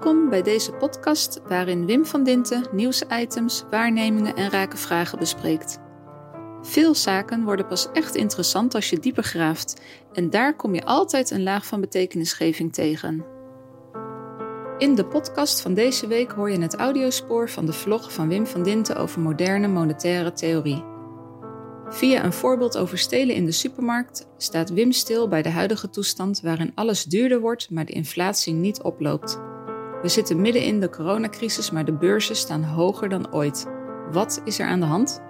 Welkom bij deze podcast waarin Wim van Dinten nieuwsitems, waarnemingen en rake vragen bespreekt. Veel zaken worden pas echt interessant als je dieper graaft en daar kom je altijd een laag van betekenisgeving tegen. In de podcast van deze week hoor je het audiospoor van de vlog van Wim van Dinten over moderne monetaire theorie. Via een voorbeeld over stelen in de supermarkt staat Wim stil bij de huidige toestand waarin alles duurder wordt, maar de inflatie niet oploopt. We zitten midden in de coronacrisis, maar de beurzen staan hoger dan ooit. Wat is er aan de hand?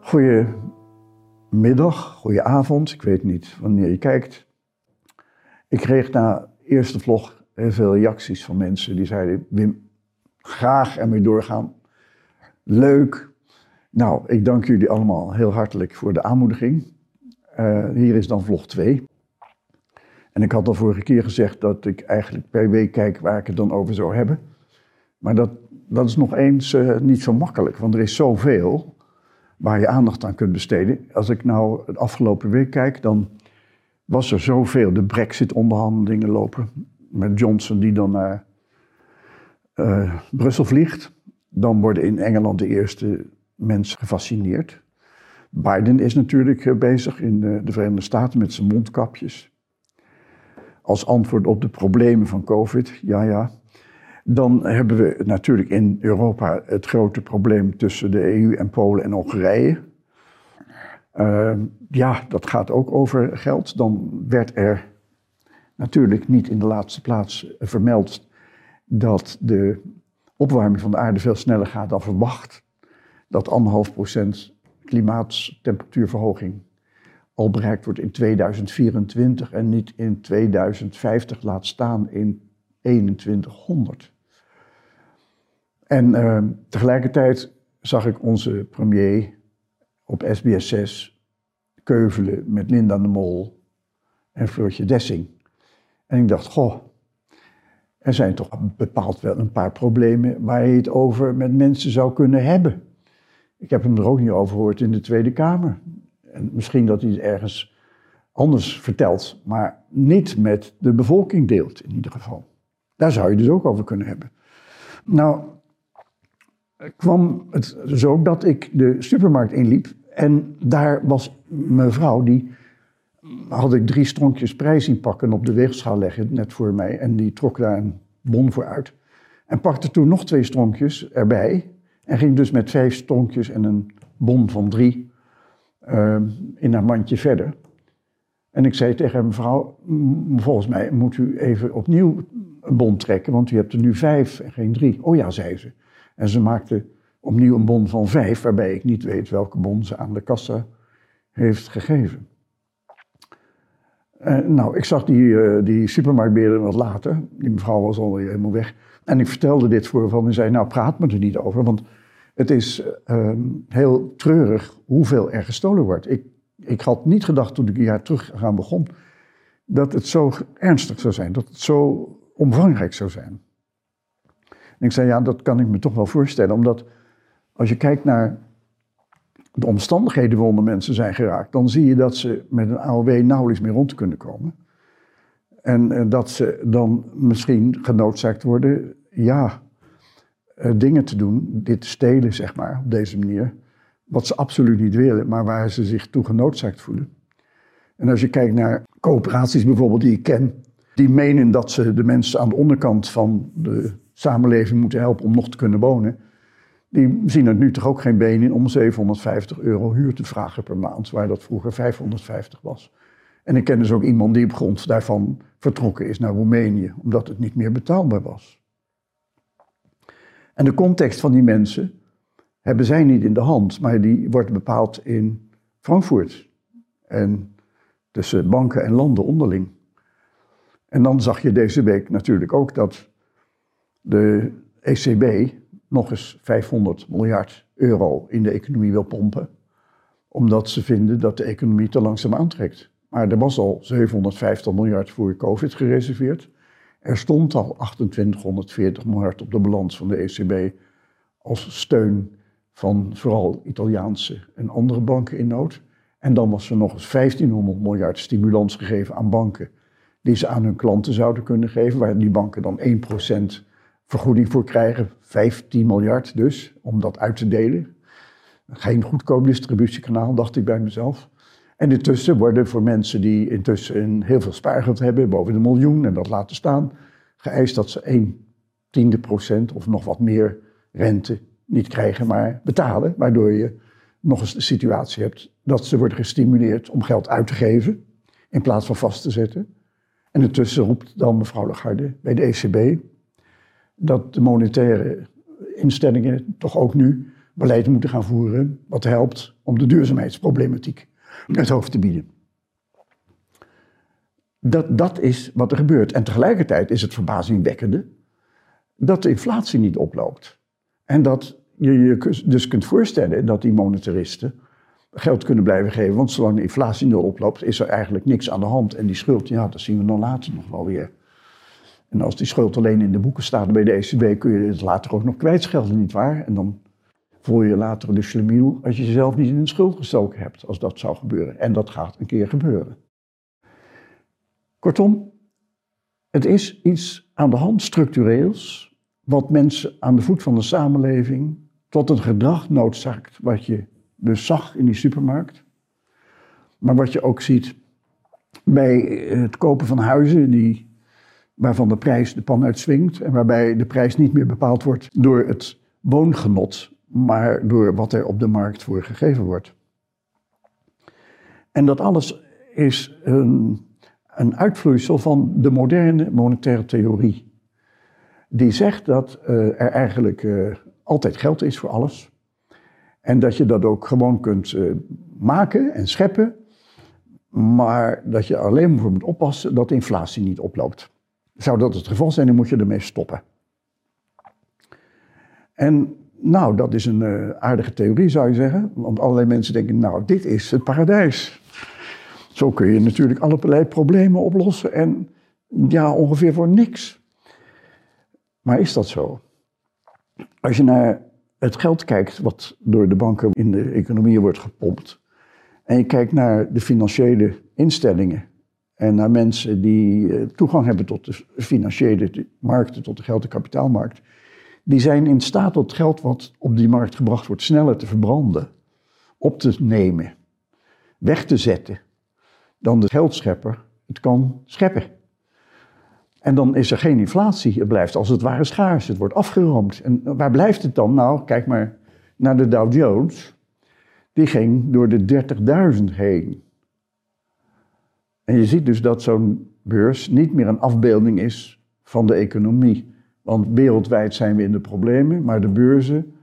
Goedemiddag, goedenavond, ik weet niet wanneer je kijkt. Ik kreeg na de eerste vlog heel veel reacties van mensen die zeiden: Wim, graag ermee doorgaan. Leuk. Nou, ik dank jullie allemaal heel hartelijk voor de aanmoediging. Uh, hier is dan vlog 2. En ik had al vorige keer gezegd dat ik eigenlijk per week kijk waar ik het dan over zou hebben. Maar dat, dat is nog eens uh, niet zo makkelijk, want er is zoveel waar je aandacht aan kunt besteden. Als ik nou de afgelopen week kijk, dan was er zoveel. De brexit-onderhandelingen lopen met Johnson die dan naar uh, Brussel vliegt. Dan worden in Engeland de eerste mensen gevaccineerd. Biden is natuurlijk uh, bezig in de Verenigde Staten met zijn mondkapjes. Als antwoord op de problemen van COVID, ja ja. Dan hebben we natuurlijk in Europa het grote probleem tussen de EU en Polen en Hongarije. Uh, ja, dat gaat ook over geld. Dan werd er natuurlijk niet in de laatste plaats vermeld dat de opwarming van de aarde veel sneller gaat dan verwacht. Dat anderhalf procent klimaattemperatuurverhoging al bereikt wordt in 2024 en niet in 2050, laat staan in 2100. En uh, tegelijkertijd zag ik onze premier op SBS 6 keuvelen met Linda de Mol en Floortje Dessing. En ik dacht, goh, er zijn toch bepaald wel een paar problemen waar je het over met mensen zou kunnen hebben. Ik heb hem er ook niet over gehoord in de Tweede Kamer. En misschien dat hij het ergens anders vertelt, maar niet met de bevolking deelt in ieder geval. Daar zou je dus ook over kunnen hebben. Nou, kwam het zo dat ik de supermarkt inliep en daar was mijn vrouw die had ik drie stronkjes prijs in pakken op de weegschaal leggen, net voor mij. En die trok daar een bon voor uit. En pakte toen nog twee stronkjes erbij. En ging dus met vijf stronkjes en een bon van drie uh, in haar mandje verder. En ik zei tegen mevrouw, volgens mij moet u even opnieuw een bon trekken, want u hebt er nu vijf en geen drie. Oh ja, zei ze. En ze maakte opnieuw een bon van vijf, waarbij ik niet weet welke bon ze aan de kassa heeft gegeven. Uh, nou, ik zag die, uh, die supermarktbeheerder wat later. Die mevrouw was alweer helemaal weg. En ik vertelde dit voor van en zei, nou praat me er niet over. Want het is uh, heel treurig hoeveel er gestolen wordt. Ik, ik had niet gedacht toen ik een jaar terug gaan begon... dat het zo ernstig zou zijn. Dat het zo omvangrijk zou zijn. En ik zei, ja, dat kan ik me toch wel voorstellen. Omdat als je kijkt naar de omstandigheden waaronder mensen zijn geraakt, dan zie je dat ze met een AOW nauwelijks meer rond kunnen komen. En eh, dat ze dan misschien genoodzaakt worden, ja, eh, dingen te doen, dit te stelen, zeg maar, op deze manier. Wat ze absoluut niet willen, maar waar ze zich toe genoodzaakt voelen. En als je kijkt naar coöperaties bijvoorbeeld die ik ken, die menen dat ze de mensen aan de onderkant van de samenleving moeten helpen om nog te kunnen wonen die zien er nu toch ook geen been in om 750 euro huur te vragen per maand, waar dat vroeger 550 was. En ik ken dus ook iemand die op grond daarvan vertrokken is naar Roemenië, omdat het niet meer betaalbaar was. En de context van die mensen hebben zij niet in de hand, maar die wordt bepaald in Frankfurt en tussen banken en landen onderling. En dan zag je deze week natuurlijk ook dat de ECB nog eens 500 miljard euro in de economie wil pompen. Omdat ze vinden dat de economie te langzaam aantrekt. Maar er was al 750 miljard voor COVID gereserveerd. Er stond al 2840 miljard op de balans van de ECB als steun van vooral Italiaanse en andere banken in nood. En dan was er nog eens 1500 miljard stimulans gegeven aan banken. Die ze aan hun klanten zouden kunnen geven, waar die banken dan 1% vergoeding voor krijgen. 15 miljard dus, om dat uit te delen. Geen goedkoop distributiekanaal, dacht ik bij mezelf. En intussen worden voor mensen die intussen heel veel spaargeld hebben, boven de miljoen en dat laten staan, geëist dat ze 1 tiende procent of nog wat meer rente niet krijgen, maar betalen. Waardoor je nog eens de situatie hebt dat ze worden gestimuleerd om geld uit te geven in plaats van vast te zetten. En intussen roept dan mevrouw Lagarde bij de ECB dat de monetaire instellingen toch ook nu beleid moeten gaan voeren wat helpt om de duurzaamheidsproblematiek het hoofd te bieden. Dat, dat is wat er gebeurt. En tegelijkertijd is het verbazingwekkende dat de inflatie niet oploopt. En dat je je dus kunt voorstellen dat die monetaristen geld kunnen blijven geven. Want zolang de inflatie nul oploopt, is er eigenlijk niks aan de hand. En die schuld, ja, dat zien we dan later nog wel weer. En als die schuld alleen in de boeken staat bij de ECB, kun je het later ook nog kwijtschelden, nietwaar? En dan voel je later de slemiel als je jezelf niet in de schuld gestoken hebt, als dat zou gebeuren. En dat gaat een keer gebeuren. Kortom, het is iets aan de hand structureels, wat mensen aan de voet van de samenleving tot een gedrag noodzaakt, wat je dus zag in die supermarkt. Maar wat je ook ziet bij het kopen van huizen, die, waarvan de prijs de pan uitswingt en waarbij de prijs niet meer bepaald wordt door het woongenot, maar door wat er op de markt voor gegeven wordt. En dat alles is een, een uitvloeisel van de moderne monetaire theorie. Die zegt dat uh, er eigenlijk uh, altijd geld is voor alles. En dat je dat ook gewoon kunt uh, maken en scheppen. Maar dat je alleen voor moet oppassen dat de inflatie niet oploopt. Zou dat het geval zijn, dan moet je ermee stoppen. En nou, dat is een uh, aardige theorie, zou je zeggen. Want allerlei mensen denken, nou, dit is het paradijs. Zo kun je natuurlijk allerlei problemen oplossen en ja, ongeveer voor niks. Maar is dat zo? Als je naar het geld kijkt wat door de banken in de economie wordt gepompt, en je kijkt naar de financiële instellingen en naar mensen die eh, toegang hebben tot de financiële markten, tot de geld- en kapitaalmarkt, die zijn in staat tot geld wat op die markt gebracht wordt sneller te verbranden, op te nemen, weg te zetten, dan de geldschepper het kan scheppen. En dan is er geen inflatie, het blijft als het ware schaars, het wordt afgeroomd. En waar blijft het dan? Nou, kijk maar naar de Dow Jones. Die ging door de 30.000 heen. En je ziet dus dat zo'n beurs niet meer een afbeelding is van de economie. Want wereldwijd zijn we in de problemen, maar de beurzen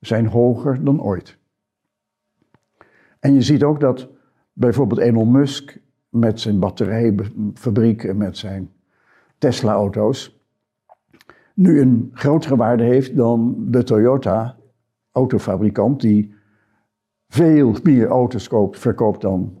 zijn hoger dan ooit. En je ziet ook dat bijvoorbeeld Elon Musk met zijn batterijfabriek en met zijn Tesla-auto's nu een grotere waarde heeft dan de Toyota autofabrikant die veel meer auto's koopt, verkoopt dan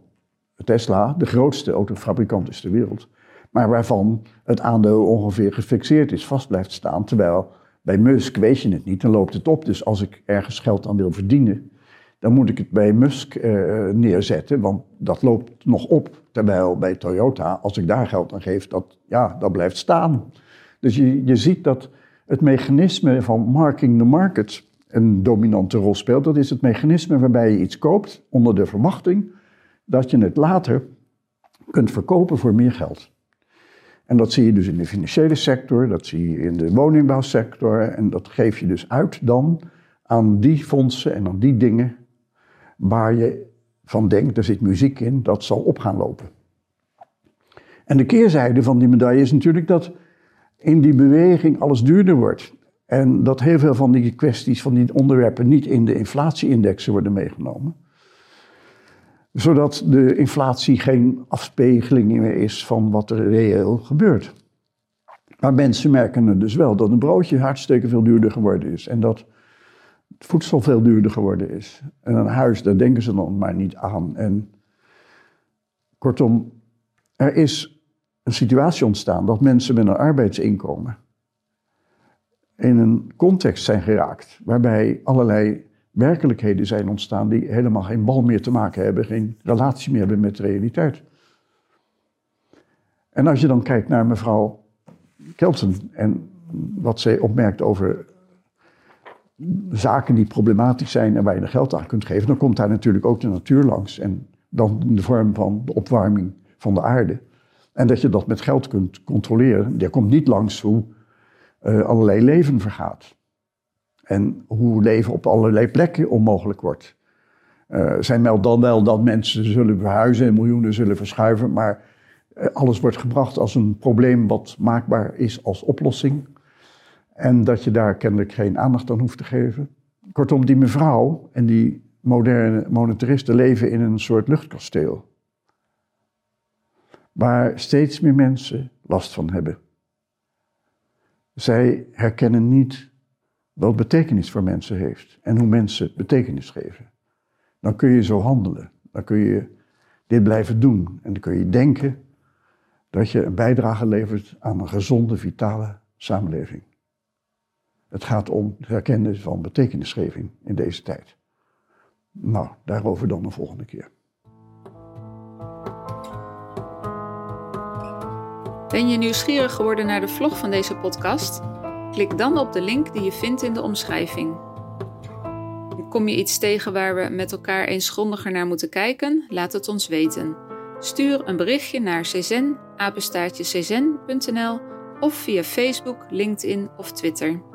Tesla, de grootste autofabrikant is ter wereld maar waarvan het aandeel ongeveer gefixeerd is, vast blijft staan. Terwijl bij Musk weet je het niet, dan loopt het op. Dus als ik ergens geld aan wil verdienen, dan moet ik het bij Musk uh, neerzetten, want dat loopt nog op. Terwijl bij Toyota, als ik daar geld aan geef, dat, ja, dat blijft staan. Dus je, je ziet dat het mechanisme van marking the market een dominante rol speelt. Dat is het mechanisme waarbij je iets koopt onder de verwachting dat je het later kunt verkopen voor meer geld. En dat zie je dus in de financiële sector, dat zie je in de woningbouwsector. En dat geef je dus uit dan aan die fondsen en aan die dingen waar je van denkt, er zit muziek in, dat zal op gaan lopen. En de keerzijde van die medaille is natuurlijk dat in die beweging alles duurder wordt. En dat heel veel van die kwesties, van die onderwerpen niet in de inflatieindexen worden meegenomen zodat de inflatie geen afspiegeling meer is van wat er reëel gebeurt. Maar mensen merken dus wel dat een broodje hartstikke veel duurder geworden is. En dat het voedsel veel duurder geworden is. En een huis, daar denken ze dan maar niet aan. En kortom, er is een situatie ontstaan dat mensen met een arbeidsinkomen in een context zijn geraakt waarbij allerlei werkelijkheden zijn ontstaan die helemaal geen bal meer te maken hebben, geen relatie meer hebben met de realiteit. En als je dan kijkt naar mevrouw Kelsen en wat zij opmerkt over zaken die problematisch zijn en waar je geld aan kunt geven, dan komt daar natuurlijk ook de natuur langs. En dan in de vorm van de opwarming van de aarde. En dat je dat met geld kunt controleren. Er komt niet langs hoe uh, allerlei leven vergaat. En hoe leven op allerlei plekken onmogelijk wordt. Uh, zij meldt dan wel dat mensen zullen verhuizen en miljoenen zullen verschuiven, maar uh, alles wordt gebracht als een probleem wat maakbaar is als oplossing. En dat je daar kennelijk geen aandacht aan hoeft te geven. Kortom, die mevrouw en die moderne monetaristen leven in een soort luchtkasteel. Waar steeds meer mensen last van hebben. Zij herkennen niet wat betekenis voor mensen heeft en hoe mensen betekenis geven. Dan kun je zo handelen. Dan kun je dit blijven doen. En dan kun je denken dat je een bijdrage levert aan een gezonde, vitale samenleving. Het gaat om het herkennen van betekenisgeving in deze tijd. Nou, daarover dan de volgende keer. Ben je nieuwsgierig geworden naar de vlog van deze podcast? Klik dan op de link die je vindt in de omschrijving. Kom je iets tegen waar we met elkaar eens grondiger naar moeten kijken? Laat het ons weten. Stuur een berichtje naar czen, of via Facebook, LinkedIn of Twitter.